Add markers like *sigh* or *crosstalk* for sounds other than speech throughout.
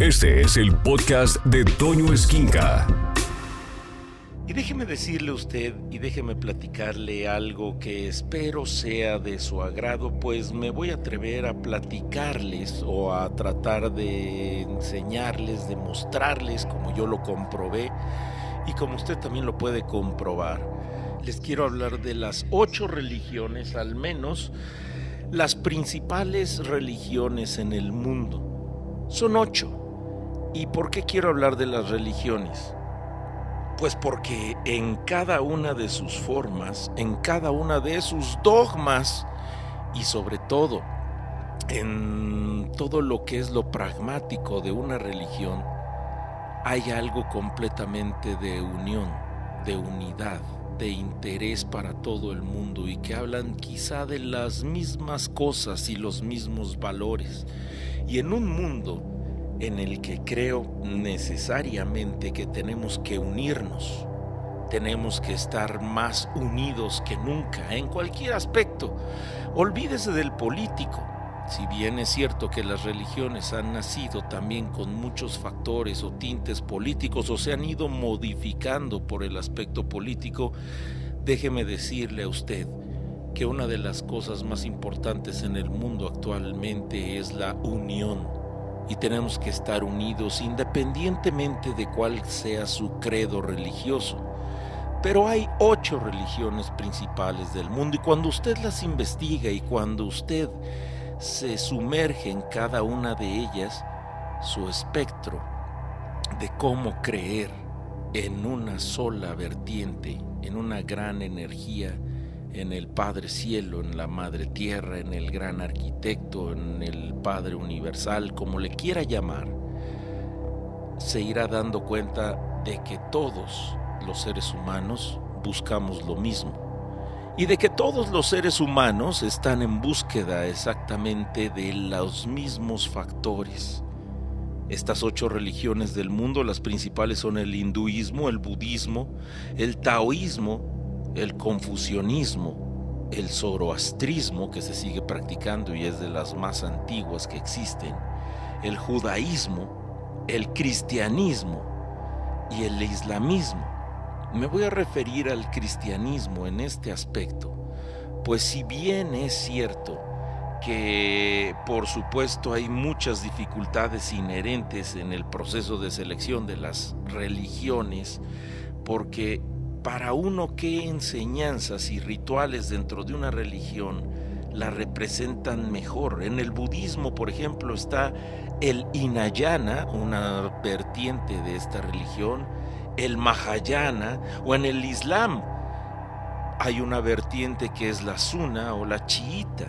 Este es el podcast de Toño Esquinca. Y déjeme decirle a usted y déjeme platicarle algo que espero sea de su agrado, pues me voy a atrever a platicarles o a tratar de enseñarles, de mostrarles como yo lo comprobé y como usted también lo puede comprobar. Les quiero hablar de las ocho religiones, al menos las principales religiones en el mundo. Son ocho. ¿Y por qué quiero hablar de las religiones? Pues porque en cada una de sus formas, en cada una de sus dogmas y sobre todo en todo lo que es lo pragmático de una religión, hay algo completamente de unión, de unidad, de interés para todo el mundo y que hablan quizá de las mismas cosas y los mismos valores. Y en un mundo en el que creo necesariamente que tenemos que unirnos, tenemos que estar más unidos que nunca en cualquier aspecto. Olvídese del político. Si bien es cierto que las religiones han nacido también con muchos factores o tintes políticos o se han ido modificando por el aspecto político, déjeme decirle a usted que una de las cosas más importantes en el mundo actualmente es la unión y tenemos que estar unidos independientemente de cuál sea su credo religioso. Pero hay ocho religiones principales del mundo y cuando usted las investiga y cuando usted se sumerge en cada una de ellas, su espectro de cómo creer en una sola vertiente, en una gran energía, en el Padre Cielo, en la Madre Tierra, en el Gran Arquitecto, en el Padre Universal, como le quiera llamar, se irá dando cuenta de que todos los seres humanos buscamos lo mismo y de que todos los seres humanos están en búsqueda exactamente de los mismos factores. Estas ocho religiones del mundo, las principales son el hinduismo, el budismo, el taoísmo, el confucianismo, el zoroastrismo que se sigue practicando y es de las más antiguas que existen, el judaísmo, el cristianismo y el islamismo. Me voy a referir al cristianismo en este aspecto, pues si bien es cierto que por supuesto hay muchas dificultades inherentes en el proceso de selección de las religiones, porque para uno qué enseñanzas y rituales dentro de una religión la representan mejor. En el budismo, por ejemplo, está el Hinayana, una vertiente de esta religión, el Mahayana, o en el Islam hay una vertiente que es la Sunna o la Chiita.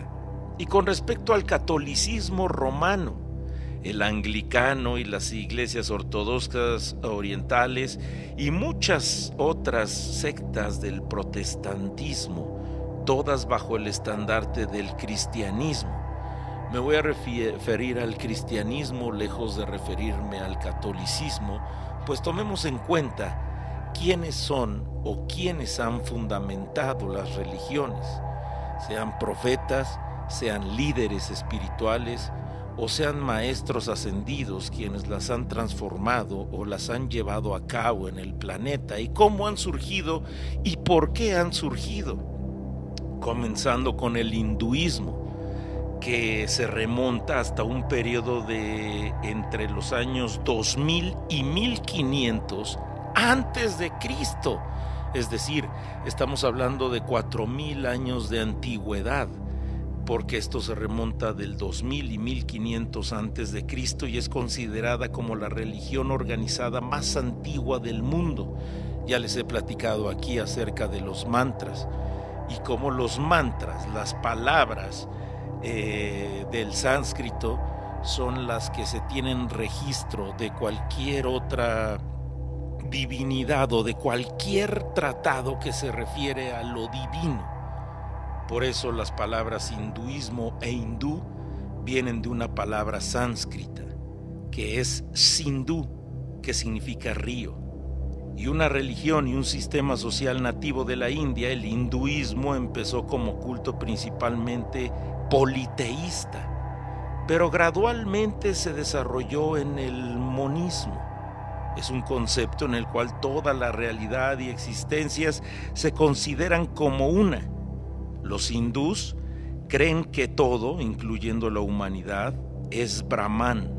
Y con respecto al catolicismo romano, el anglicano y las iglesias ortodoxas orientales y muchas otras sectas del protestantismo, todas bajo el estandarte del cristianismo. Me voy a referir al cristianismo lejos de referirme al catolicismo, pues tomemos en cuenta quiénes son o quiénes han fundamentado las religiones, sean profetas, sean líderes espirituales, o sean maestros ascendidos quienes las han transformado o las han llevado a cabo en el planeta y cómo han surgido y por qué han surgido. Comenzando con el hinduismo, que se remonta hasta un periodo de entre los años 2000 y 1500 antes de Cristo. Es decir, estamos hablando de 4000 años de antigüedad porque esto se remonta del 2000 y 1500 antes de Cristo y es considerada como la religión organizada más antigua del mundo. Ya les he platicado aquí acerca de los mantras y cómo los mantras, las palabras eh, del sánscrito, son las que se tienen registro de cualquier otra divinidad o de cualquier tratado que se refiere a lo divino. Por eso las palabras hinduismo e hindú vienen de una palabra sánscrita, que es sindú, que significa río. Y una religión y un sistema social nativo de la India, el hinduismo, empezó como culto principalmente politeísta, pero gradualmente se desarrolló en el monismo. Es un concepto en el cual toda la realidad y existencias se consideran como una. Los hindús creen que todo, incluyendo la humanidad, es Brahman,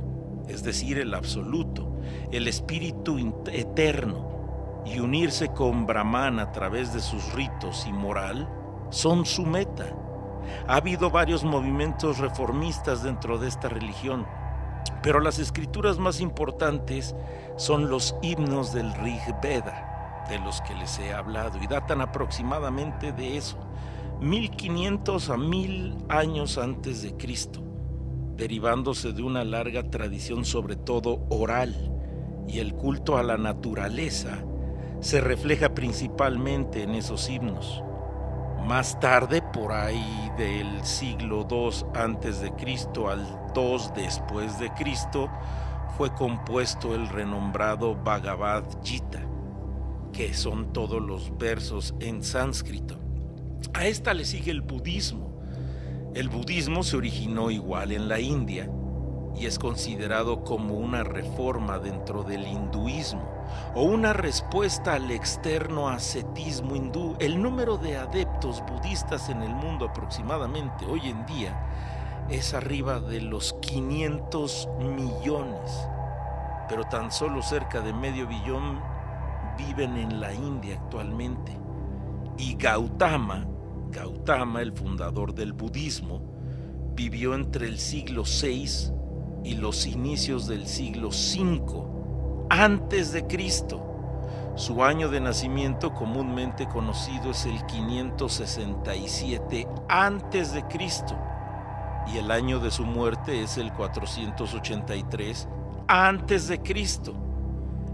es decir, el absoluto, el espíritu eterno, y unirse con Brahman a través de sus ritos y moral son su meta. Ha habido varios movimientos reformistas dentro de esta religión, pero las escrituras más importantes son los himnos del Rig Veda, de los que les he hablado, y datan aproximadamente de eso, 1500 a 1000 años antes de Cristo, derivándose de una larga tradición sobre todo oral, y el culto a la naturaleza se refleja principalmente en esos himnos. Más tarde, por ahí del siglo II antes de Cristo al II después de Cristo, fue compuesto el renombrado Bhagavad Gita, que son todos los versos en sánscrito. A esta le sigue el budismo. El budismo se originó igual en la India y es considerado como una reforma dentro del hinduismo o una respuesta al externo ascetismo hindú. El número de adeptos budistas en el mundo aproximadamente hoy en día es arriba de los 500 millones, pero tan solo cerca de medio billón viven en la India actualmente. Y Gautama, Gautama, el fundador del budismo, vivió entre el siglo VI y los inicios del siglo V antes de Cristo. Su año de nacimiento comúnmente conocido es el 567 antes de Cristo y el año de su muerte es el 483 antes de Cristo.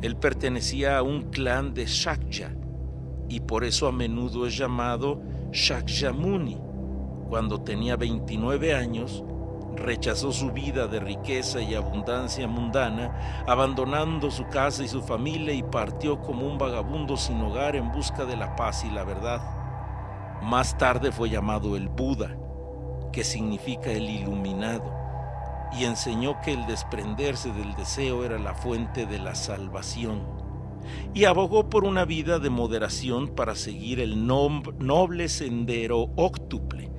Él pertenecía a un clan de Shakya y por eso a menudo es llamado Shakyamuni. Cuando tenía 29 años, rechazó su vida de riqueza y abundancia mundana, abandonando su casa y su familia y partió como un vagabundo sin hogar en busca de la paz y la verdad. Más tarde fue llamado el Buda, que significa el iluminado, y enseñó que el desprenderse del deseo era la fuente de la salvación, y abogó por una vida de moderación para seguir el noble sendero óctuple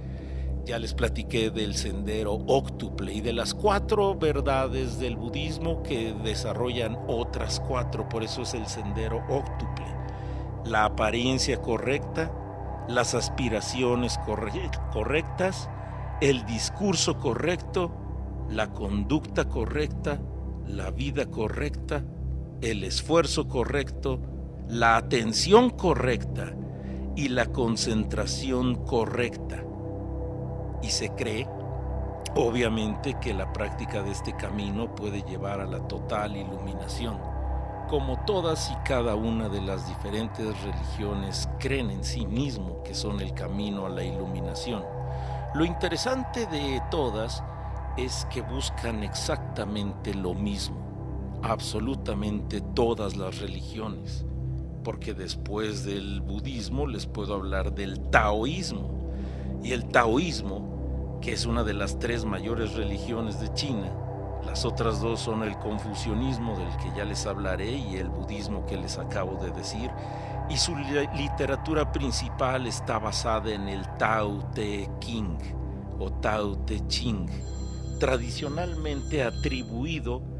ya les platiqué del sendero óctuple y de las cuatro verdades del budismo que desarrollan otras cuatro, por eso es el sendero óctuple. La apariencia correcta, las aspiraciones correctas, el discurso correcto, la conducta correcta, la vida correcta, el esfuerzo correcto, la atención correcta y la concentración correcta y se cree obviamente que la práctica de este camino puede llevar a la total iluminación. Como todas y cada una de las diferentes religiones creen en sí mismo que son el camino a la iluminación. Lo interesante de todas es que buscan exactamente lo mismo, absolutamente todas las religiones, porque después del budismo les puedo hablar del taoísmo, y el taoísmo que es una de las tres mayores religiones de China. Las otras dos son el confucianismo del que ya les hablaré y el budismo que les acabo de decir. Y su literatura principal está basada en el Tao Te Ching o Tao Te Ching, tradicionalmente atribuido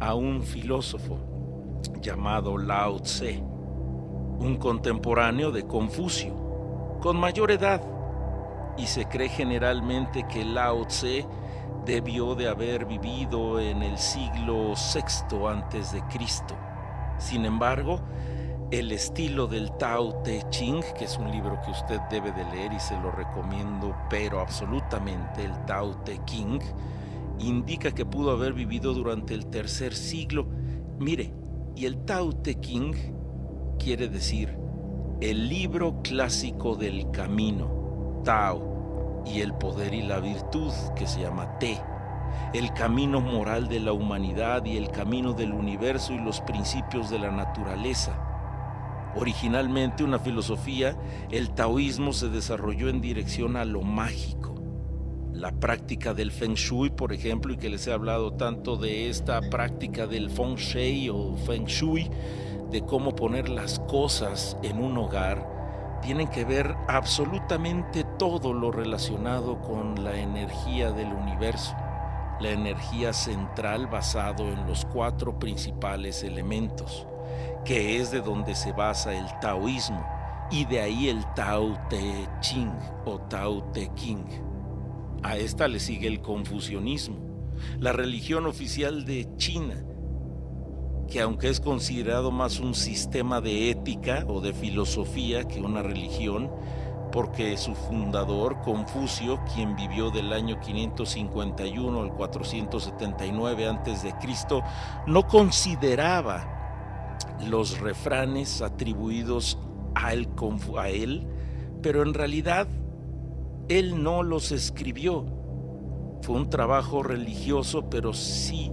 a un filósofo llamado Lao Tse, un contemporáneo de Confucio, con mayor edad y se cree generalmente que Lao Tse debió de haber vivido en el siglo VI antes de Cristo. Sin embargo, el estilo del Tao Te Ching, que es un libro que usted debe de leer y se lo recomiendo, pero absolutamente el Tao Te King, indica que pudo haber vivido durante el tercer siglo. Mire, y el Tao Te King quiere decir el libro clásico del camino, Tao y el poder y la virtud que se llama Te, el camino moral de la humanidad y el camino del universo y los principios de la naturaleza. Originalmente una filosofía, el taoísmo se desarrolló en dirección a lo mágico, la práctica del Feng Shui, por ejemplo, y que les he hablado tanto de esta práctica del Feng Shui o Feng Shui, de cómo poner las cosas en un hogar, tienen que ver absolutamente todo lo relacionado con la energía del universo, la energía central basado en los cuatro principales elementos, que es de donde se basa el taoísmo y de ahí el Tao Te Ching o Tao Te King. A esta le sigue el confucianismo, la religión oficial de China, que aunque es considerado más un sistema de ética o de filosofía que una religión, porque su fundador, Confucio, quien vivió del año 551 al 479 a.C., no consideraba los refranes atribuidos a él, a él, pero en realidad él no los escribió. Fue un trabajo religioso, pero sí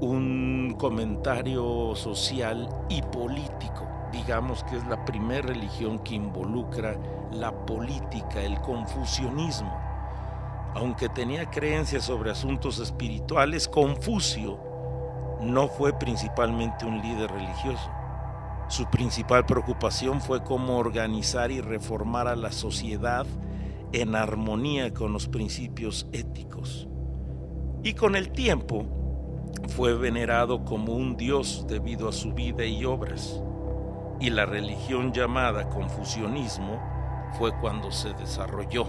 un comentario social y político. Digamos que es la primera religión que involucra la política, el confucianismo. Aunque tenía creencias sobre asuntos espirituales, Confucio no fue principalmente un líder religioso. Su principal preocupación fue cómo organizar y reformar a la sociedad en armonía con los principios éticos. Y con el tiempo fue venerado como un dios debido a su vida y obras. Y la religión llamada confucianismo fue cuando se desarrolló.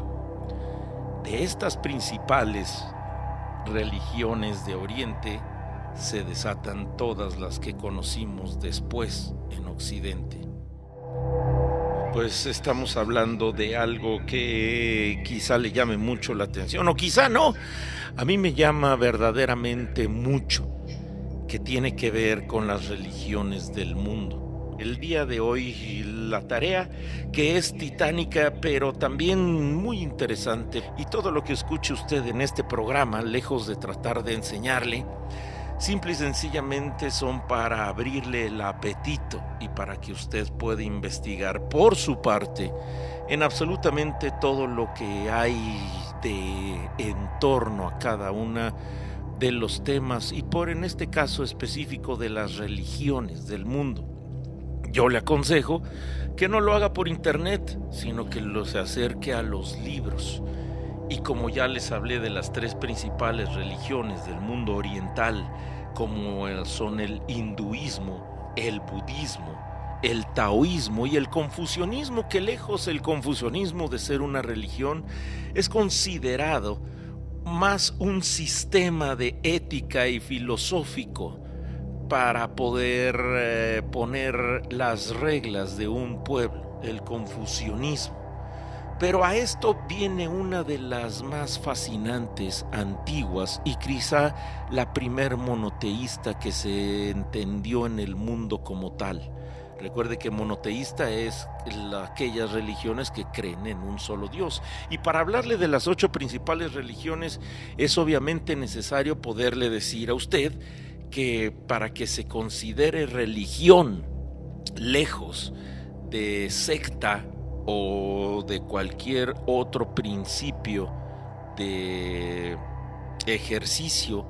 De estas principales religiones de Oriente, se desatan todas las que conocimos después en Occidente. Pues estamos hablando de algo que quizá le llame mucho la atención, o quizá no. A mí me llama verdaderamente mucho, que tiene que ver con las religiones del mundo. El día de hoy la tarea que es titánica pero también muy interesante y todo lo que escuche usted en este programa, lejos de tratar de enseñarle, simple y sencillamente son para abrirle el apetito y para que usted pueda investigar por su parte en absolutamente todo lo que hay de en torno a cada una de los temas y por en este caso específico de las religiones del mundo. Yo le aconsejo que no lo haga por internet, sino que lo se acerque a los libros. Y como ya les hablé de las tres principales religiones del mundo oriental, como son el hinduismo, el budismo, el taoísmo y el confucianismo, que lejos el confucianismo de ser una religión, es considerado más un sistema de ética y filosófico para poder eh, poner las reglas de un pueblo, el confucianismo. Pero a esto viene una de las más fascinantes, antiguas y quizá la primer monoteísta que se entendió en el mundo como tal. Recuerde que monoteísta es aquellas religiones que creen en un solo Dios. Y para hablarle de las ocho principales religiones es obviamente necesario poderle decir a usted que para que se considere religión lejos de secta o de cualquier otro principio de ejercicio,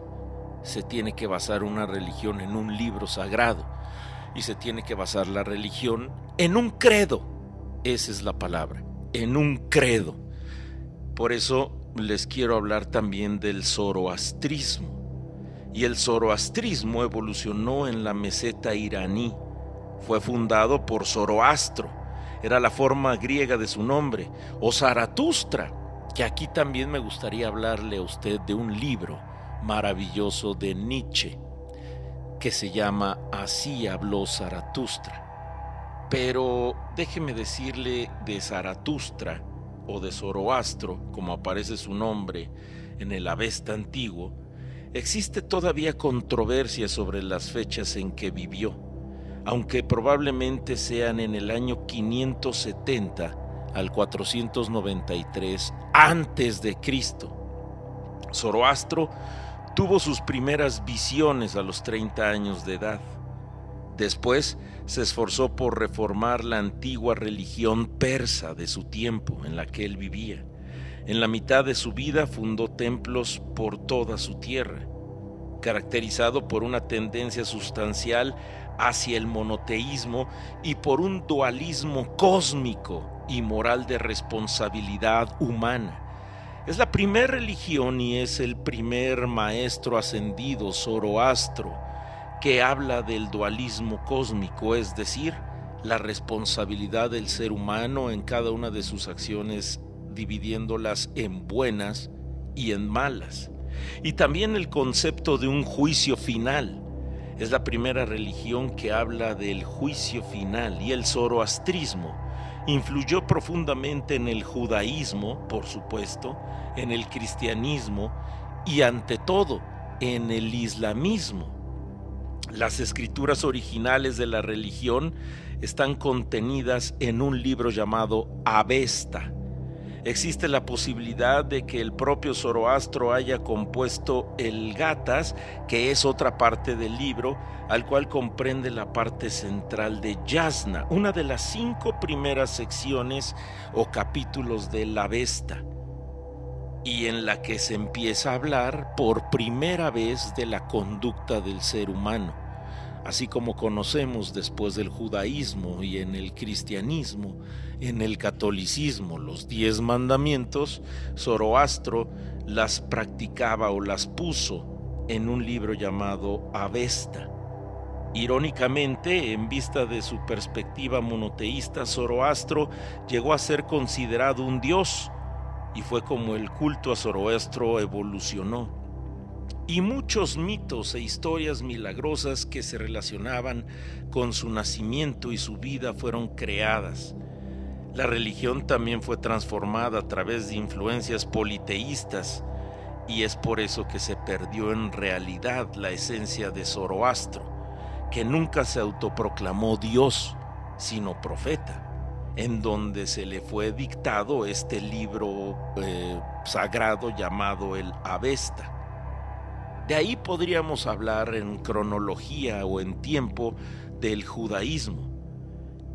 se tiene que basar una religión en un libro sagrado y se tiene que basar la religión en un credo. Esa es la palabra, en un credo. Por eso les quiero hablar también del zoroastrismo. Y el zoroastrismo evolucionó en la meseta iraní. Fue fundado por Zoroastro, era la forma griega de su nombre, o Zaratustra, que aquí también me gustaría hablarle a usted de un libro maravilloso de Nietzsche, que se llama Así habló Zaratustra. Pero déjeme decirle de Zaratustra o de Zoroastro, como aparece su nombre en el Avesta antiguo, existe todavía controversia sobre las fechas en que vivió aunque probablemente sean en el año 570 al 493 antes de Cristo. Zoroastro tuvo sus primeras visiones a los 30 años de edad. Después se esforzó por reformar la antigua religión persa de su tiempo en la que él vivía. En la mitad de su vida fundó templos por toda su tierra, caracterizado por una tendencia sustancial hacia el monoteísmo y por un dualismo cósmico y moral de responsabilidad humana. Es la primera religión y es el primer maestro ascendido, Zoroastro, que habla del dualismo cósmico, es decir, la responsabilidad del ser humano en cada una de sus acciones, dividiéndolas en buenas y en malas. Y también el concepto de un juicio final. Es la primera religión que habla del juicio final y el zoroastrismo influyó profundamente en el judaísmo, por supuesto, en el cristianismo y ante todo en el islamismo. Las escrituras originales de la religión están contenidas en un libro llamado Avesta. Existe la posibilidad de que el propio Zoroastro haya compuesto el Gatas, que es otra parte del libro, al cual comprende la parte central de Yasna, una de las cinco primeras secciones o capítulos de la Avesta y en la que se empieza a hablar por primera vez de la conducta del ser humano así como conocemos después del judaísmo y en el cristianismo, en el catolicismo, los diez mandamientos, Zoroastro las practicaba o las puso en un libro llamado Avesta. Irónicamente, en vista de su perspectiva monoteísta, Zoroastro llegó a ser considerado un dios y fue como el culto a Zoroastro evolucionó y muchos mitos e historias milagrosas que se relacionaban con su nacimiento y su vida fueron creadas. La religión también fue transformada a través de influencias politeístas y es por eso que se perdió en realidad la esencia de Zoroastro, que nunca se autoproclamó Dios, sino profeta, en donde se le fue dictado este libro eh, sagrado llamado el Avesta. De ahí podríamos hablar en cronología o en tiempo del judaísmo,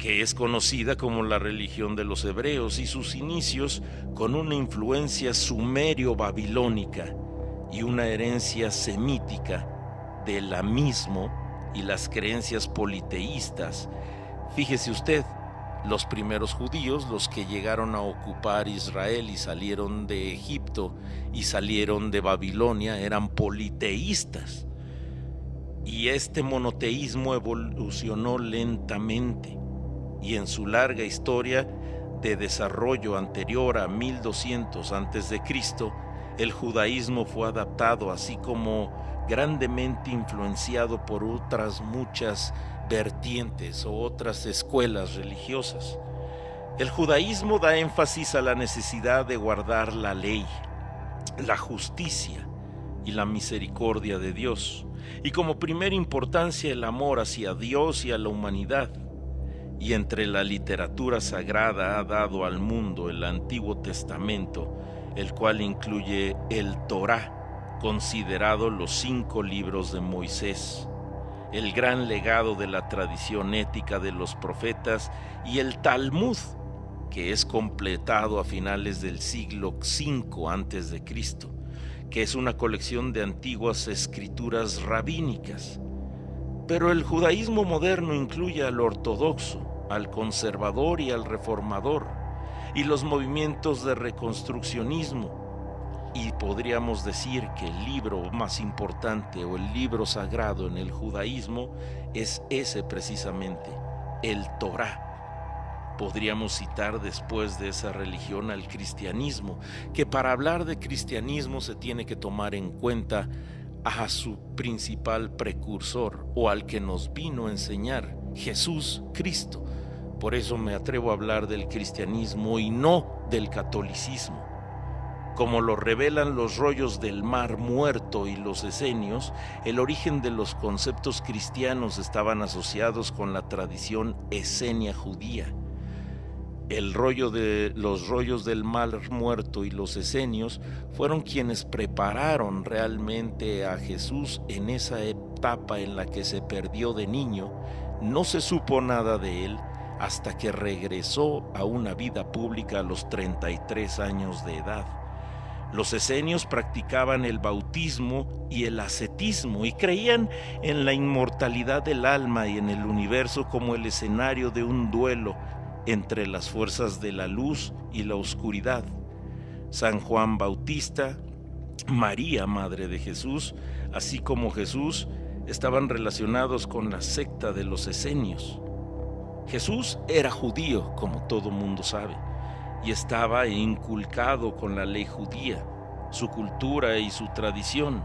que es conocida como la religión de los hebreos y sus inicios con una influencia sumerio-babilónica y una herencia semítica del amismo y las creencias politeístas. Fíjese usted, los primeros judíos, los que llegaron a ocupar Israel y salieron de Egipto y salieron de Babilonia, eran politeístas. Y este monoteísmo evolucionó lentamente y en su larga historia de desarrollo anterior a 1200 a.C., el judaísmo fue adaptado así como grandemente influenciado por otras muchas vertientes o otras escuelas religiosas. El judaísmo da énfasis a la necesidad de guardar la ley, la justicia y la misericordia de Dios, y como primera importancia el amor hacia Dios y a la humanidad. Y entre la literatura sagrada ha dado al mundo el Antiguo Testamento, el cual incluye el Torá, considerado los cinco libros de Moisés el gran legado de la tradición ética de los profetas y el Talmud, que es completado a finales del siglo V antes de Cristo, que es una colección de antiguas escrituras rabínicas. Pero el judaísmo moderno incluye al ortodoxo, al conservador y al reformador, y los movimientos de reconstruccionismo, y podríamos decir que el libro más importante o el libro sagrado en el judaísmo es ese precisamente, el Torah. Podríamos citar después de esa religión al cristianismo, que para hablar de cristianismo se tiene que tomar en cuenta a su principal precursor o al que nos vino a enseñar, Jesús Cristo. Por eso me atrevo a hablar del cristianismo y no del catolicismo como lo revelan los rollos del mar muerto y los esenios, el origen de los conceptos cristianos estaban asociados con la tradición esenia judía. El rollo de los rollos del mar muerto y los esenios fueron quienes prepararon realmente a Jesús en esa etapa en la que se perdió de niño, no se supo nada de él hasta que regresó a una vida pública a los 33 años de edad Los esenios practicaban el bautismo y el ascetismo y creían en la inmortalidad del alma y en el universo como el escenario de un duelo entre las fuerzas de la luz y la oscuridad. San Juan Bautista, María, Madre de Jesús, así como Jesús, estaban relacionados con la secta de los esenios. Jesús era judío, como todo mundo sabe, y estaba inculcado con la ley judía, su cultura y su tradición.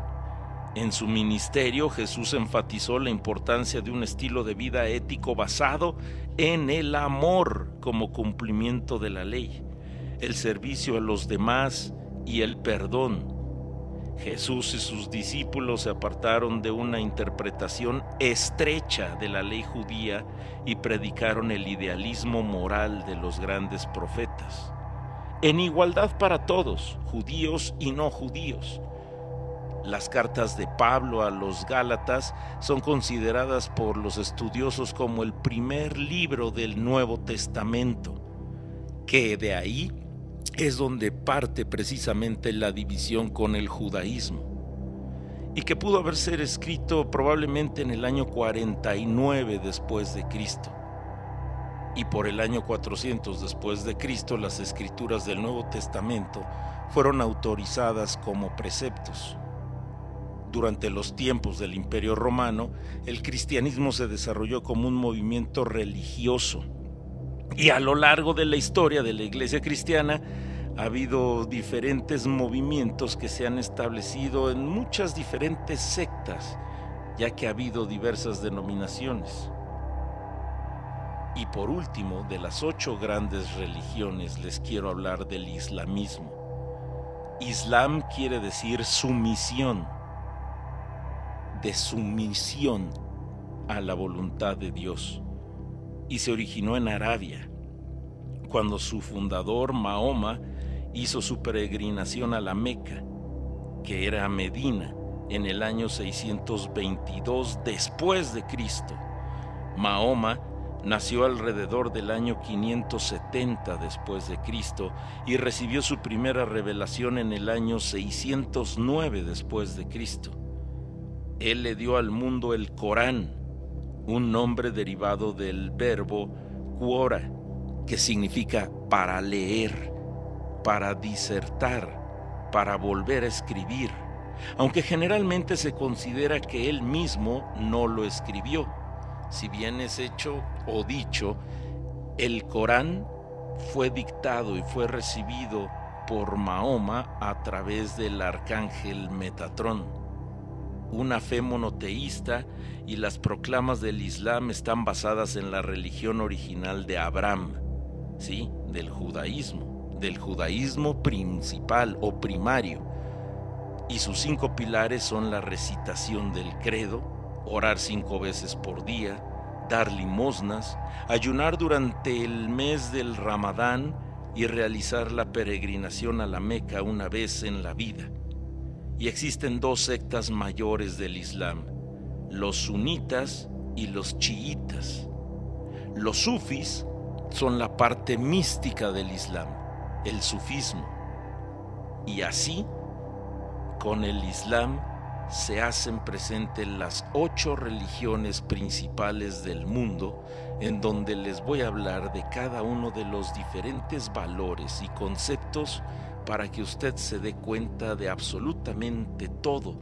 En su ministerio Jesús enfatizó la importancia de un estilo de vida ético basado en el amor como cumplimiento de la ley, el servicio a los demás y el perdón Jesús y sus discípulos se apartaron de una interpretación estrecha de la ley judía y predicaron el idealismo moral de los grandes profetas, en igualdad para todos, judíos y no judíos. Las cartas de Pablo a los Gálatas son consideradas por los estudiosos como el primer libro del Nuevo Testamento, que de ahí es donde parte precisamente la división con el judaísmo y que pudo haber sido escrito probablemente en el año 49 después de Cristo. Y por el año 400 después de Cristo las escrituras del Nuevo Testamento fueron autorizadas como preceptos. Durante los tiempos del Imperio Romano, el cristianismo se desarrolló como un movimiento religioso y a lo largo de la historia de la iglesia cristiana ha habido diferentes movimientos que se han establecido en muchas diferentes sectas, ya que ha habido diversas denominaciones. Y por último, de las ocho grandes religiones les quiero hablar del islamismo. Islam quiere decir sumisión, de sumisión a la voluntad de Dios y se originó en Arabia, cuando su fundador Mahoma hizo su peregrinación a la Meca, que era Medina, en el año 622 después de Cristo. Mahoma nació alrededor del año 570 después de Cristo y recibió su primera revelación en el año 609 después de Cristo. Él le dio al mundo el Corán, un nombre derivado del verbo quora, que significa para leer, para disertar, para volver a escribir, aunque generalmente se considera que él mismo no lo escribió. Si bien es hecho o dicho, el Corán fue dictado y fue recibido por Mahoma a través del arcángel Metatrón una fe monoteísta y las proclamas del Islam están basadas en la religión original de Abraham, ¿sí? del judaísmo, del judaísmo principal o primario. Y sus cinco pilares son la recitación del credo, orar cinco veces por día, dar limosnas, ayunar durante el mes del Ramadán y realizar la peregrinación a la Meca una vez en la vida y existen dos sectas mayores del Islam, los sunitas y los chiitas. Los sufis son la parte mística del Islam, el sufismo. Y así, con el Islam, se hacen presentes las ocho religiones principales del mundo, en donde les voy a hablar de cada uno de los diferentes valores y conceptos para que usted se dé cuenta de absolutamente todo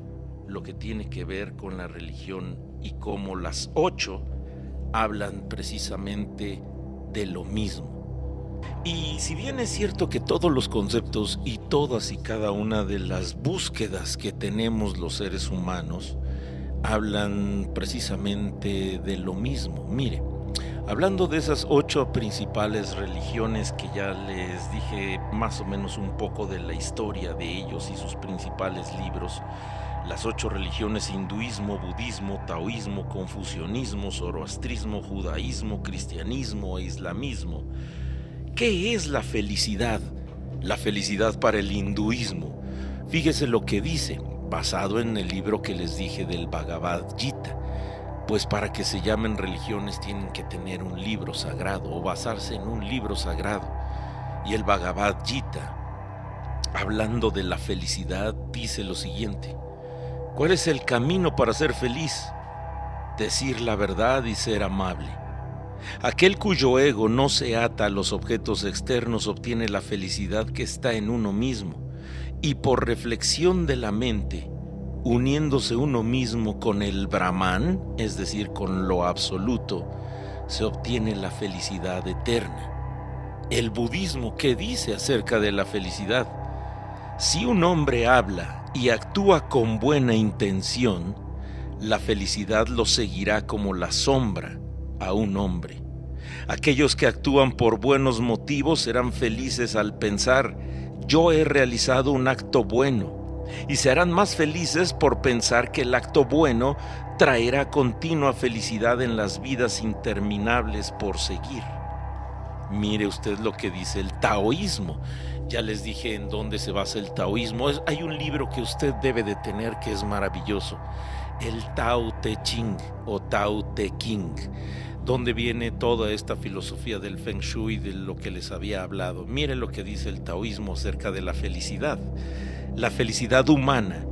lo que tiene que ver con la religión y cómo las ocho hablan precisamente de lo mismo. Y si bien es cierto que todos los conceptos y todas y cada una de las búsquedas que tenemos los seres humanos hablan precisamente de lo mismo, mire, Hablando de esas ocho principales religiones que ya les dije más o menos un poco de la historia de ellos y sus principales libros, las ocho religiones hinduismo, budismo, taoísmo, confucianismo, zoroastrismo, judaísmo, cristianismo e islamismo. ¿Qué es la felicidad? La felicidad para el hinduismo. Fíjese lo que dice, basado en el libro que les dije del Bhagavad Gita pues para que se llamen religiones tienen que tener un libro sagrado o basarse en un libro sagrado. Y el Bhagavad Gita hablando de la felicidad, dice lo siguiente. ¿Cuál es el camino para ser feliz? Decir la verdad y ser amable. Aquel cuyo ego no se ata a los objetos externos obtiene la felicidad que está en uno mismo y por reflexión de la mente, uniéndose uno mismo con el Brahman, es decir, con lo absoluto, se obtiene la felicidad eterna. El budismo, ¿qué dice acerca de la felicidad? Si un hombre habla y actúa con buena intención, la felicidad lo seguirá como la sombra a un hombre. Aquellos que actúan por buenos motivos serán felices al pensar, yo he realizado un acto bueno, y serán más felices por pensar que el acto bueno traerá continua felicidad en las vidas interminables por seguir. Mire usted lo que dice el taoísmo. Ya les dije en dónde se basa el taoísmo. hay un libro que usted debe de tener que es maravilloso. El Tao Te Ching o Tao Te King, donde viene toda esta filosofía del Feng Shui de lo que les había hablado. Mire lo que dice el taoísmo acerca de la felicidad. La felicidad humana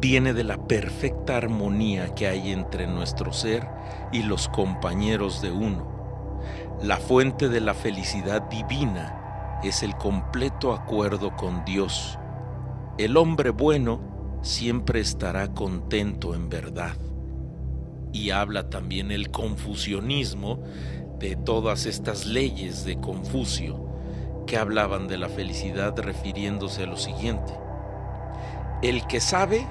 viene de la perfecta armonía que hay entre nuestro ser y los compañeros de uno la fuente de la felicidad divina es el completo acuerdo con Dios. El hombre bueno siempre estará contento en verdad. Y habla también el confucionismo de todas estas leyes de Confucio que hablaban de la felicidad refiriéndose a lo siguiente. El que sabe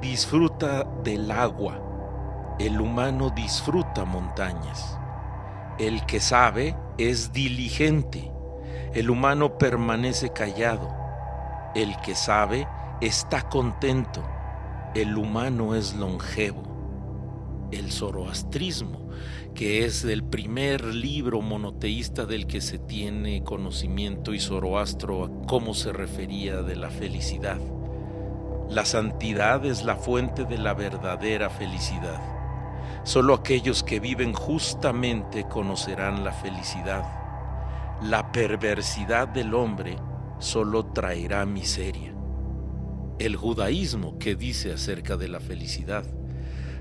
disfruta del agua, el humano disfruta montañas. El que sabe es diligente. El humano permanece callado. El que sabe está contento. El humano es longevo. El zoroastrismo, que es el primer libro monoteísta del que se tiene conocimiento y Zoroastro a cómo se refería de la felicidad. La santidad es la fuente de la verdadera felicidad. Solo aquellos que viven justamente conocerán la felicidad. La perversidad del hombre solo traerá miseria. El judaísmo que dice acerca de la felicidad.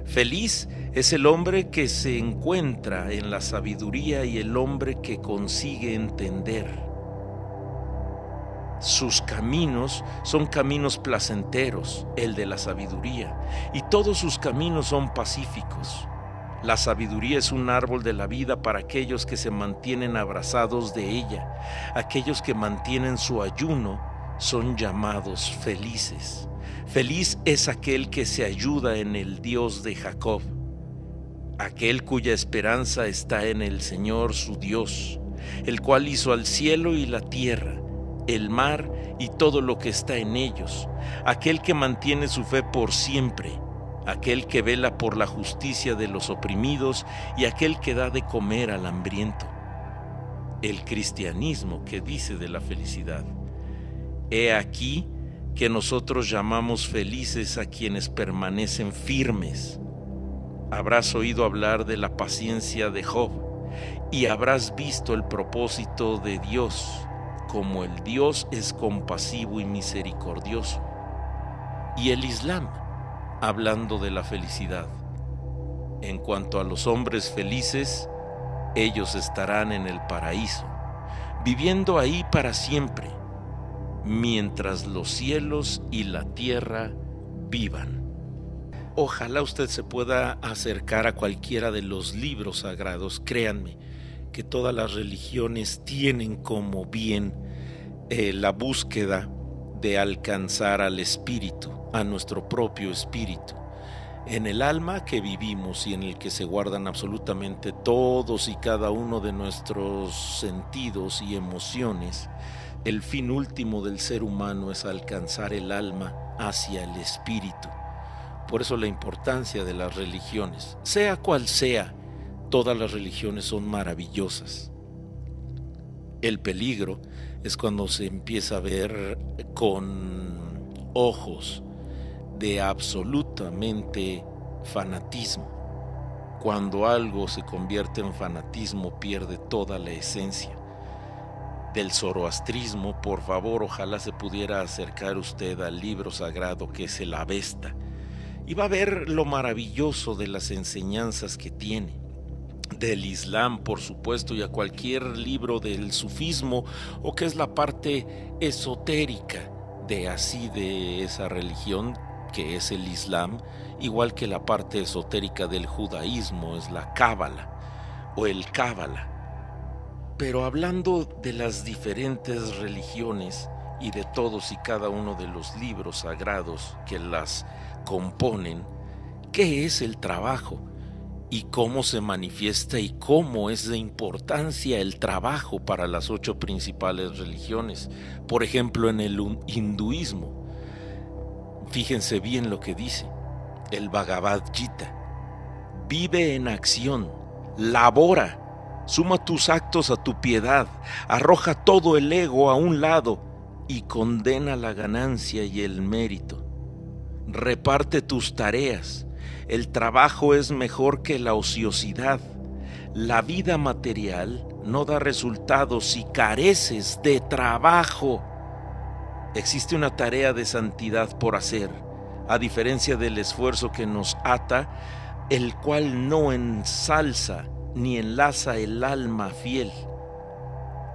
Feliz es el hombre que se encuentra en la sabiduría y el hombre que consigue entender. Sus caminos son caminos placenteros, el de la sabiduría, y todos sus caminos son pacíficos. La sabiduría es un árbol de la vida para aquellos que se mantienen abrazados de ella. Aquellos que mantienen su ayuno son llamados felices. Feliz es aquel que se ayuda en el Dios de Jacob, aquel cuya esperanza está en el Señor su Dios, el cual hizo al cielo y la tierra el mar y todo lo que está en ellos, aquel que mantiene su fe por siempre, aquel que vela por la justicia de los oprimidos y aquel que da de comer al hambriento. El cristianismo que dice de la felicidad. He aquí que nosotros llamamos felices a quienes permanecen firmes. Habrás oído hablar de la paciencia de Job y habrás visto el propósito de Dios como el Dios es compasivo y misericordioso. Y el Islam, hablando de la felicidad. En cuanto a los hombres felices, ellos estarán en el paraíso, viviendo ahí para siempre, mientras los cielos y la tierra vivan. Ojalá usted se pueda acercar a cualquiera de los libros sagrados, créanme, que todas las religiones tienen como bien eh, la búsqueda de alcanzar al espíritu, a nuestro propio espíritu, en el alma que vivimos y en el que se guardan absolutamente todos y cada uno de nuestros sentidos y emociones. El fin último del ser humano es alcanzar el alma hacia el espíritu. Por eso la importancia de las religiones, sea cual sea Todas las religiones son maravillosas. El peligro es cuando se empieza a ver con ojos de absolutamente fanatismo. Cuando algo se convierte en fanatismo pierde toda la esencia. Del zoroastrismo, por favor, ojalá se pudiera acercar usted al libro sagrado que es el Avesta y va a ver lo maravilloso de las enseñanzas que tiene del Islam, por supuesto, y a cualquier libro del sufismo o que es la parte esotérica de así de esa religión que es el Islam, igual que la parte esotérica del judaísmo es la Cábala o el Cábala. Pero hablando de las diferentes religiones y de todos y cada uno de los libros sagrados que las componen, ¿qué es el trabajo? y cómo se manifiesta y cómo es de importancia el trabajo para las ocho principales religiones. Por ejemplo, en el hinduismo, fíjense bien lo que dice el Bhagavad Gita. Vive en acción, labora, suma tus actos a tu piedad, arroja todo el ego a un lado y condena la ganancia y el mérito. Reparte tus tareas el trabajo es mejor que la ociosidad. La vida material no da resultados si careces de trabajo. Existe una tarea de santidad por hacer, a diferencia del esfuerzo que nos ata, el cual no ensalza ni enlaza el alma fiel.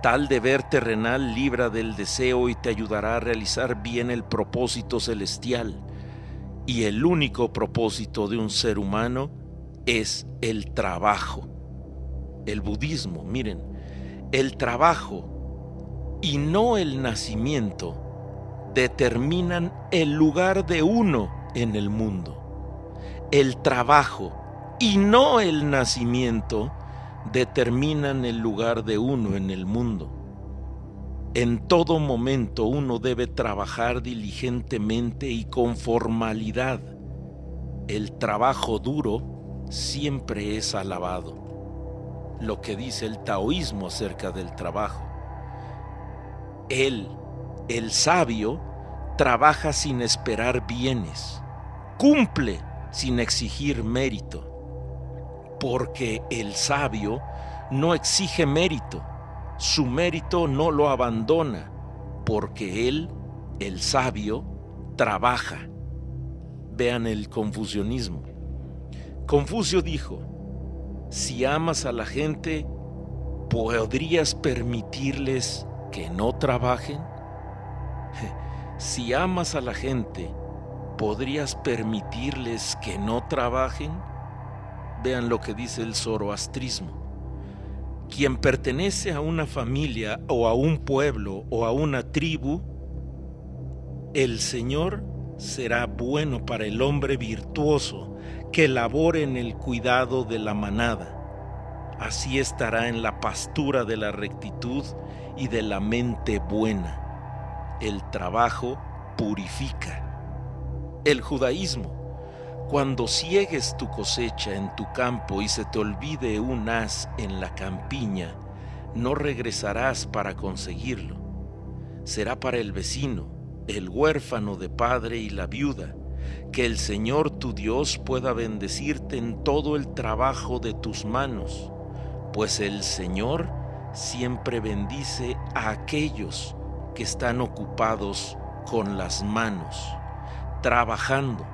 Tal deber terrenal libra del deseo y te ayudará a realizar bien el propósito celestial y el único propósito de un ser humano es el trabajo. El budismo, miren, el trabajo y no el nacimiento determinan el lugar de uno en el mundo. El trabajo y no el nacimiento determinan el lugar de uno en el mundo. En todo momento uno debe trabajar diligentemente y con formalidad. El trabajo duro siempre es alabado. Lo que dice el taoísmo acerca del trabajo. Él, el sabio, trabaja sin esperar bienes, cumple sin exigir mérito, porque el sabio no exige mérito su mérito no lo abandona, porque él, el sabio, trabaja. Vean el confusionismo. Confucio dijo, si amas a la gente, ¿podrías permitirles que no trabajen? *laughs* Si amas a la gente, ¿podrías permitirles que no trabajen? Vean lo que dice el zoroastrismo. Quien pertenece a una familia o a un pueblo o a una tribu, el Señor será bueno para el hombre virtuoso que labore en el cuidado de la manada. Así estará en la pastura de la rectitud y de la mente buena. El trabajo purifica. El judaísmo cuando ciegues tu cosecha en tu campo y se te olvide un haz en la campiña, no regresarás para conseguirlo. Será para el vecino, el huérfano de padre y la viuda, que el Señor tu Dios pueda bendecirte en todo el trabajo de tus manos, pues el Señor siempre bendice a aquellos que están ocupados con las manos, trabajando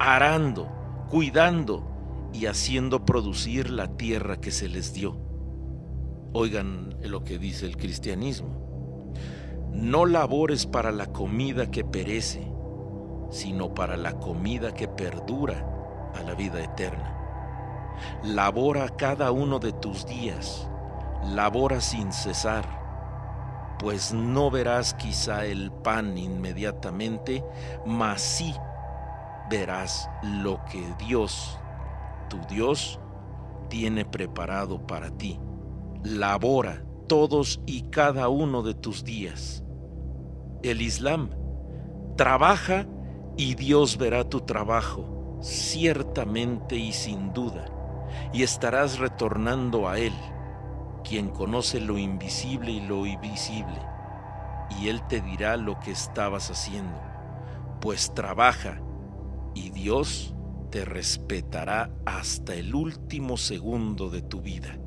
arando, cuidando y haciendo producir la tierra que se les dio. Oigan lo que dice el cristianismo. No labores para la comida que perece, sino para la comida que perdura a la vida eterna. Labora cada uno de tus días, labora sin cesar, pues no verás quizá el pan inmediatamente, mas sí verás lo que Dios, tu Dios, tiene preparado para ti. Labora todos y cada uno de tus días. El Islam trabaja y Dios verá tu trabajo, ciertamente y sin duda, y estarás retornando a Él, quien conoce lo invisible y lo invisible, y Él te dirá lo que estabas haciendo, pues trabaja y Dios te respetará hasta el último segundo de tu vida.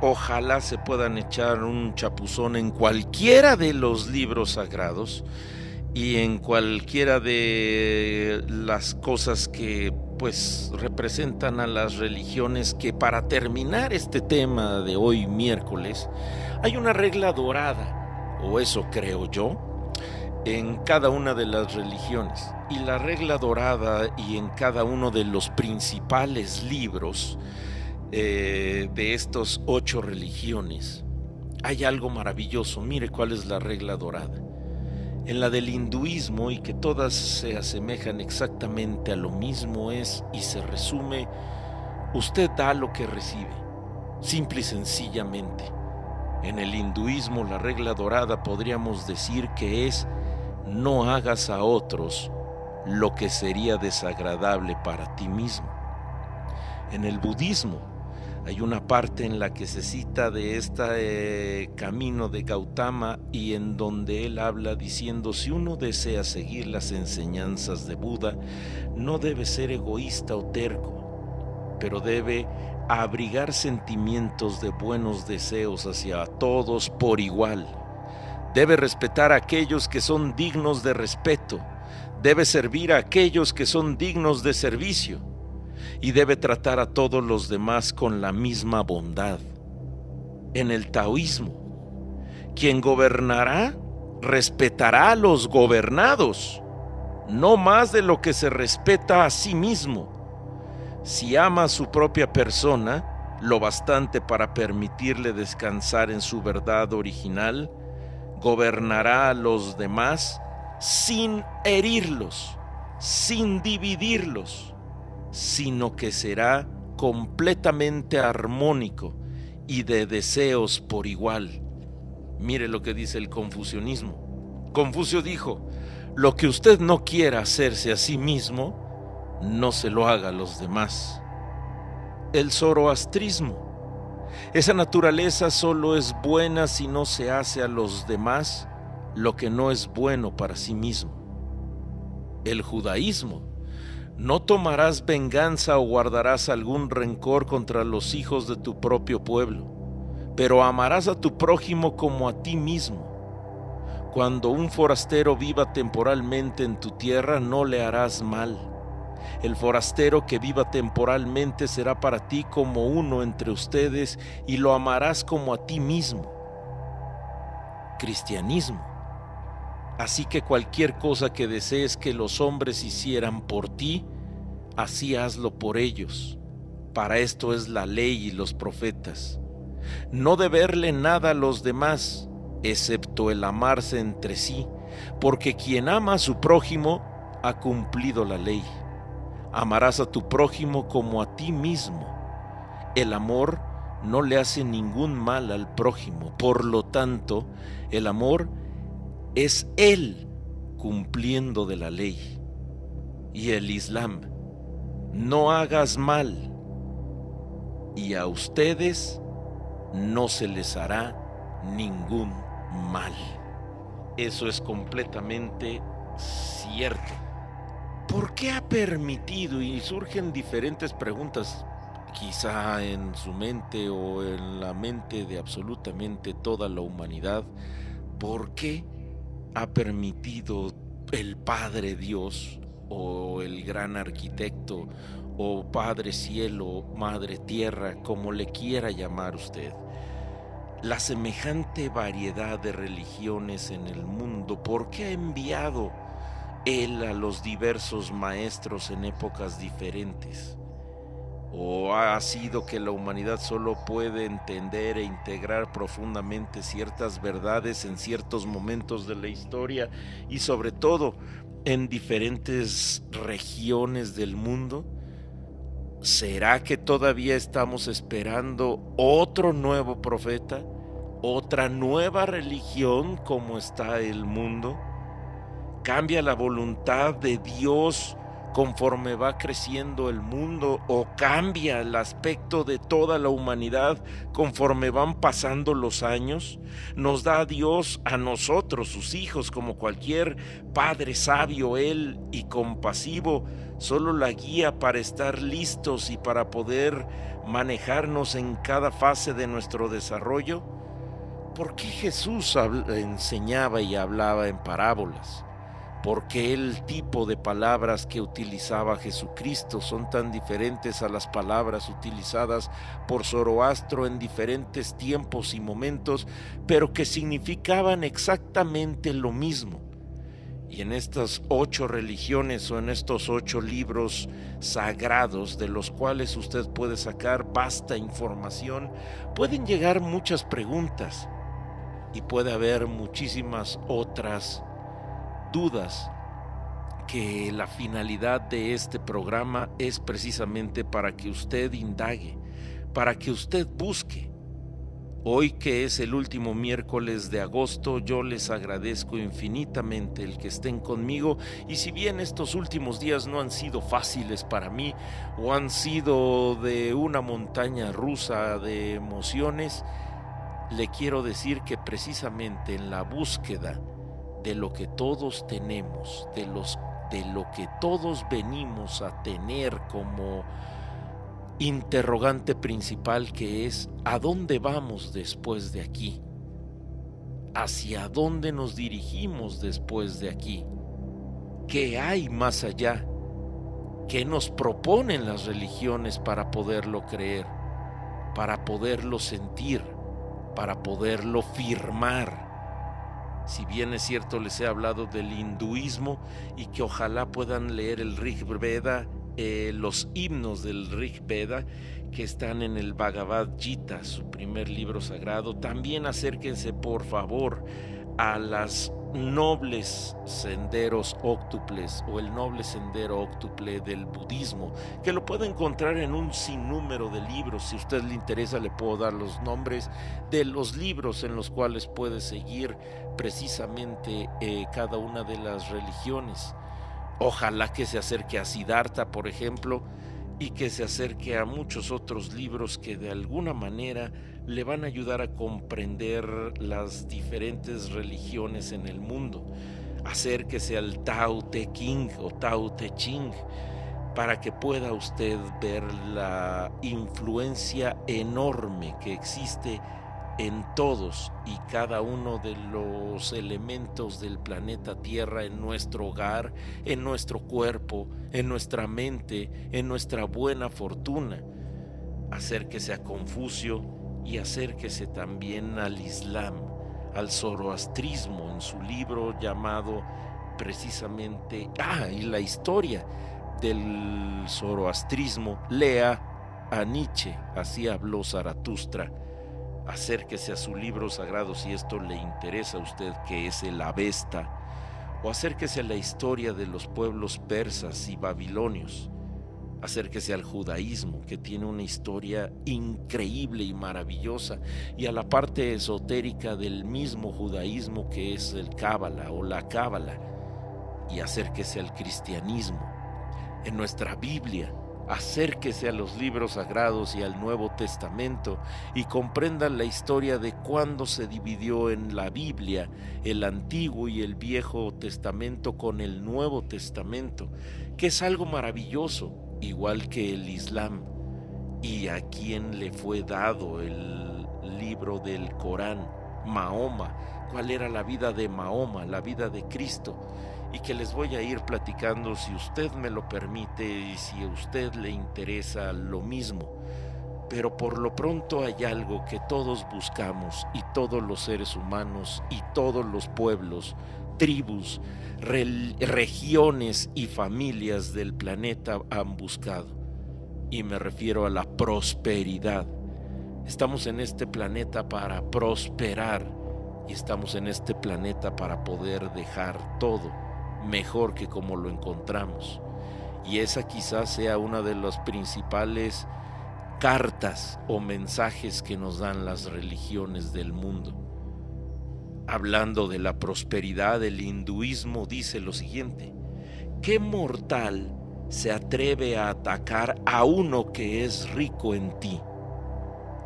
ojalá se puedan echar un chapuzón en cualquiera de los libros sagrados y en cualquiera de las cosas que pues representan a las religiones que para terminar este tema de hoy miércoles hay una regla dorada o eso creo yo en cada una de las religiones. Y la regla dorada y en cada uno de los principales libros eh, de estos ocho religiones hay algo maravilloso. Mire cuál es la regla dorada. En la del hinduismo y que todas se asemejan exactamente a lo mismo es y se resume, usted da lo que recibe, simple y sencillamente. En el hinduismo la regla dorada podríamos decir que es no hagas a otros lo que sería desagradable para ti mismo. En el budismo hay una parte en la que se cita de este camino de Gautama y en donde él habla diciendo, si uno desea seguir las enseñanzas de Buda, no debe ser egoísta o terco, pero debe abrigar sentimientos de buenos deseos hacia todos por igual. Debe respetar a aquellos que son dignos de respeto. Debe servir a aquellos que son dignos de servicio y debe tratar a todos los demás con la misma bondad. En el taoísmo, quien gobernará respetará a los gobernados, no más de lo que se respeta a sí mismo. Si ama a su propia persona, lo bastante para permitirle descansar en su verdad original, gobernará a los demás sin herirlos, sin dividirlos sino que será completamente armónico y de deseos por igual. Mire lo que dice el confucianismo. Confucio dijo, lo que usted no quiera hacerse a sí mismo, no se lo haga a los demás. El zoroastrismo. Esa naturaleza solo es buena si no se hace a los demás lo que no es bueno para sí mismo. El judaísmo no tomarás venganza o guardarás algún rencor contra los hijos de tu propio pueblo, pero amarás a tu prójimo como a ti mismo. Cuando un forastero viva temporalmente en tu tierra, no le harás mal. El forastero que viva temporalmente será para ti como uno entre ustedes y lo amarás como a ti mismo. Cristianismo Así que cualquier cosa que desees que los hombres hicieran por ti, así hazlo por ellos. Para esto es la ley y los profetas. No deberle nada a los demás, excepto el amarse entre sí, porque quien ama a su prójimo ha cumplido la ley. Amarás a tu prójimo como a ti mismo. El amor no le hace ningún mal al prójimo, por lo tanto, el amor es Él cumpliendo de la ley. Y el Islam, no hagas mal y a ustedes no se les hará ningún mal. Eso es completamente cierto. ¿Por qué ha permitido? Y surgen diferentes preguntas, quizá en su mente o en la mente de absolutamente toda la humanidad. ¿Por qué ha permitido el Padre Dios o el gran arquitecto o Padre Cielo, Madre Tierra, como le quiera llamar usted, la semejante variedad de religiones en el mundo, ¿por qué ha enviado Él a los diversos maestros en épocas diferentes? ¿O ha sido que la humanidad solo puede entender e integrar profundamente ciertas verdades en ciertos momentos de la historia y sobre todo en diferentes regiones del mundo? ¿Será que todavía estamos esperando otro nuevo profeta? ¿Otra nueva religión como está el mundo? ¿Cambia la voluntad de Dios conforme va creciendo el mundo o cambia el aspecto de toda la humanidad conforme van pasando los años? Nos da Dios a nosotros, sus hijos, como cualquier padre sabio, él y compasivo, solo la guía para estar listos y para poder manejarnos en cada fase de nuestro desarrollo? ¿Por qué Jesús enseñaba y hablaba en parábolas? Porque el tipo de palabras que utilizaba Jesucristo son tan diferentes a las palabras utilizadas por Zoroastro en diferentes tiempos y momentos, pero que significaban exactamente lo mismo. Y en estas ocho religiones o en estos ocho libros sagrados de los cuales usted puede sacar vasta información, pueden llegar muchas preguntas y puede haber muchísimas otras dudas que la finalidad de este programa es precisamente para que usted indague, para que usted busque. Hoy que es el último miércoles de agosto, yo les agradezco infinitamente el que estén conmigo y si bien estos últimos días no han sido fáciles para mí o han sido de una montaña rusa de emociones, le quiero decir que precisamente en la búsqueda de lo que todos tenemos, de, los, de lo que todos venimos a tener como interrogante principal que es ¿a dónde vamos después de aquí? ¿Hacia dónde nos dirigimos después de aquí? ¿Qué hay más allá? ¿Qué nos proponen las religiones para poderlo creer? Para poderlo sentir? Para poderlo firmar? Si bien es cierto, les he hablado del hinduismo y que ojalá puedan leer el Rig Veda, eh, los himnos del Rig Veda que están en el Bhagavad Gita, su primer libro sagrado. También acérquense, por favor, a las nobles senderos óctuples o el noble sendero óctuple del budismo, que lo puede encontrar en un sinnúmero de libros. Si a usted le interesa, le puedo dar los nombres de los libros en los cuales puede seguir precisamente eh, cada una de las religiones. Ojalá que se acerque a Siddhartha, por ejemplo, y que se acerque a muchos otros libros que de alguna manera le van a ayudar a comprender las diferentes religiones en el mundo. Acérquese al Tao Te King o Tao Te Ching para que pueda usted ver la influencia enorme que existe en todos y cada uno de los elementos del planeta Tierra, en nuestro hogar, en nuestro cuerpo, en nuestra mente, en nuestra buena fortuna. Acérquese a Confucio y acérquese también al Islam, al zoroastrismo, en su libro llamado precisamente, ah, y la historia del zoroastrismo, lea a Nietzsche, así habló Zaratustra acérquese a su libro sagrado si esto le interesa a usted, que es el Avesta, o acérquese a la historia de los pueblos persas y babilonios. Acérquese al judaísmo, que tiene una historia increíble y maravillosa, y a la parte esotérica del mismo judaísmo que es el Cábala o la Cábala. Y acérquese al cristianismo. En nuestra Biblia acérquese a los libros sagrados y al Nuevo Testamento y comprendan la historia de cuándo se dividió en la Biblia el Antiguo y el Viejo Testamento con el Nuevo Testamento, que es algo maravilloso, igual que el Islam, y a quien le fue dado el libro del Corán, Mahoma, cuál era la vida de Mahoma, la vida de Cristo y que les voy a ir platicando si usted me lo permite y si a usted le interesa lo mismo. Pero por lo pronto hay algo que todos buscamos y todos los seres humanos y todos los pueblos, tribus, regiones y familias del planeta han buscado. Y me refiero a la prosperidad. Estamos en este planeta para prosperar y estamos en este planeta para poder dejar todo mejor que como lo encontramos. Y esa quizás sea una de las principales cartas o mensajes que nos dan las religiones del mundo. Hablando de la prosperidad, el hinduismo dice lo siguiente, ¿qué mortal se atreve a atacar a uno que es rico en ti.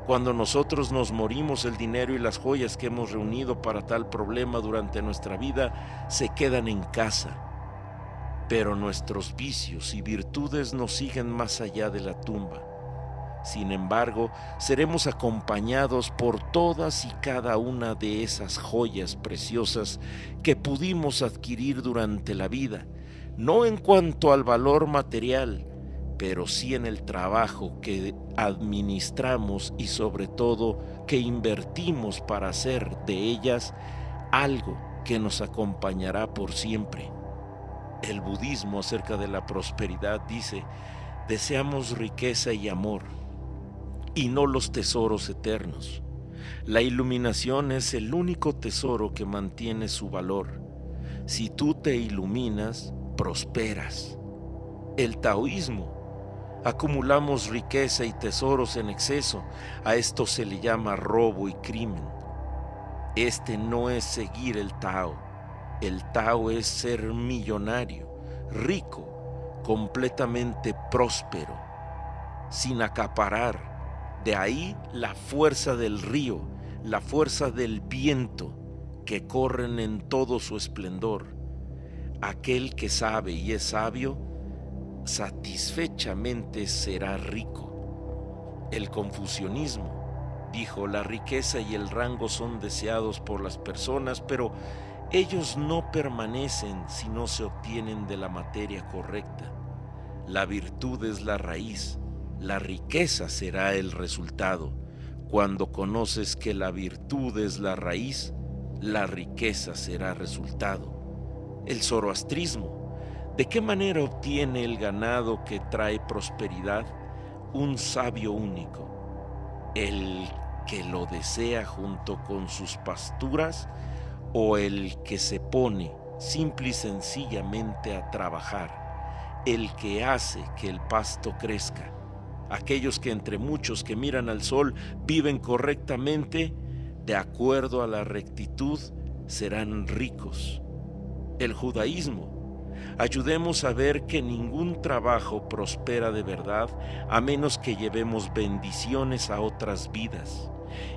Cuando nosotros nos morimos, el dinero y las joyas que hemos reunido para tal problema durante nuestra vida se quedan en casa. Pero nuestros vicios y virtudes nos siguen más allá de la tumba. Sin embargo, seremos acompañados por todas y cada una de esas joyas preciosas que pudimos adquirir durante la vida no en cuanto al valor material, pero sí en el trabajo que administramos y sobre todo que invertimos para hacer de ellas algo que nos acompañará por siempre. El budismo acerca de la prosperidad dice, deseamos riqueza y amor, y no los tesoros eternos. La iluminación es el único tesoro que mantiene su valor. Si tú te iluminas, prosperas. El taoísmo. Acumulamos riqueza y tesoros en exceso. A esto se le llama robo y crimen. Este no es seguir el Tao. El Tao es ser millonario, rico, completamente próspero, sin acaparar. De ahí la fuerza del río, la fuerza del viento que corren en todo su esplendor aquel que sabe y es sabio, satisfechamente será rico. El confucianismo dijo, la riqueza y el rango son deseados por las personas, pero ellos no permanecen si no se obtienen de la materia correcta. La virtud es la raíz, la riqueza será el resultado. Cuando conoces que la virtud es la raíz, la riqueza será resultado el zoroastrismo. ¿De qué manera obtiene el ganado que trae prosperidad un sabio único? ¿El que lo desea junto con sus pasturas o el que se pone simple y sencillamente a trabajar? El que hace que el pasto crezca. Aquellos que entre muchos que miran al sol viven correctamente, de acuerdo a la rectitud, serán ricos el judaísmo. Ayudemos a ver que ningún trabajo prospera de verdad a menos que llevemos bendiciones a otras vidas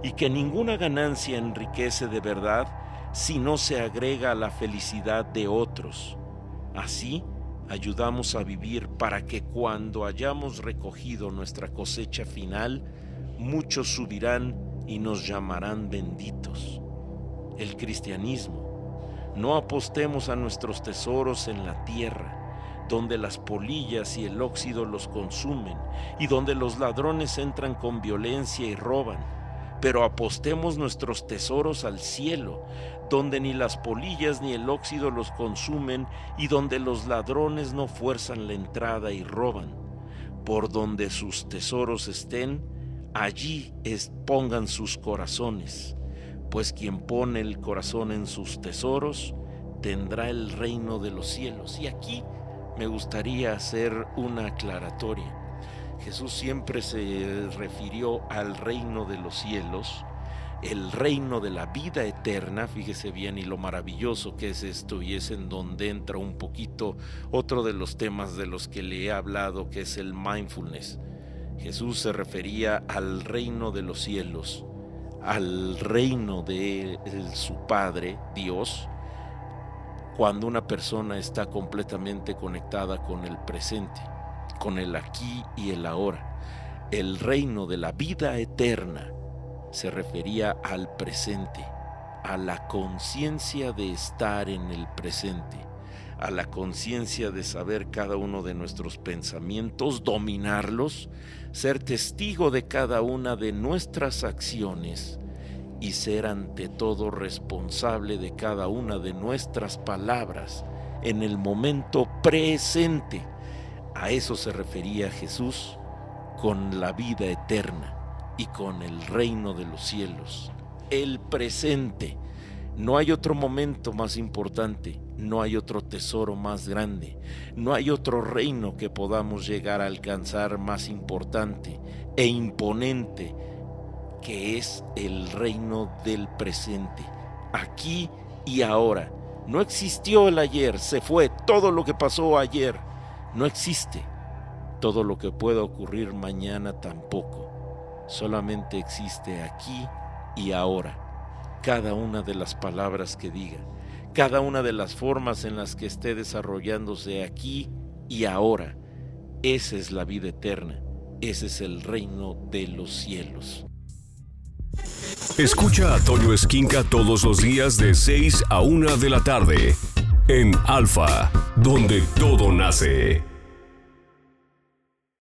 y que ninguna ganancia enriquece de verdad si no se agrega a la felicidad de otros. Así, ayudamos a vivir para que cuando hayamos recogido nuestra cosecha final, muchos subirán y nos llamarán benditos. El cristianismo no apostemos a nuestros tesoros en la tierra, donde las polillas y el óxido los consumen y donde los ladrones entran con violencia y roban. Pero apostemos nuestros tesoros al cielo, donde ni las polillas ni el óxido los consumen y donde los ladrones no fuerzan la entrada y roban. Por donde sus tesoros estén, allí pongan sus corazones pues quien pone el corazón en sus tesoros tendrá el reino de los cielos. Y aquí me gustaría hacer una aclaratoria. Jesús siempre se refirió al reino de los cielos, el reino de la vida eterna, fíjese bien, y lo maravilloso que es esto, y es en donde entra un poquito otro de los temas de los que le he hablado, que es el mindfulness. Jesús se refería al reino de los cielos, al reino de su Padre, Dios, cuando una persona está completamente conectada con el presente, con el aquí y el ahora. El reino de la vida eterna se refería al presente, a la conciencia de estar en el presente, a la conciencia de saber cada uno de nuestros pensamientos, dominarlos, ser testigo de cada una de nuestras acciones y ser ante todo responsable de cada una de nuestras palabras en el momento presente. A eso se refería Jesús con la vida eterna y con el reino de los cielos. El presente. No hay otro momento más importante no hay otro tesoro más grande, no hay otro reino que podamos llegar a alcanzar más importante e imponente que es el reino del presente, aquí y ahora. No existió el ayer, se fue todo lo que pasó ayer. no existe. Todo lo que pueda ocurrir mañana tampoco. Solamente existe aquí y ahora. Cada una de las palabras que diga, cada una de las formas en las que esté desarrollándose aquí y ahora. Esa es la vida eterna. Ese es el reino de los cielos. Escucha a Toño Esquinca todos los días de 6 a 1 de la tarde en Alfa, donde todo nace.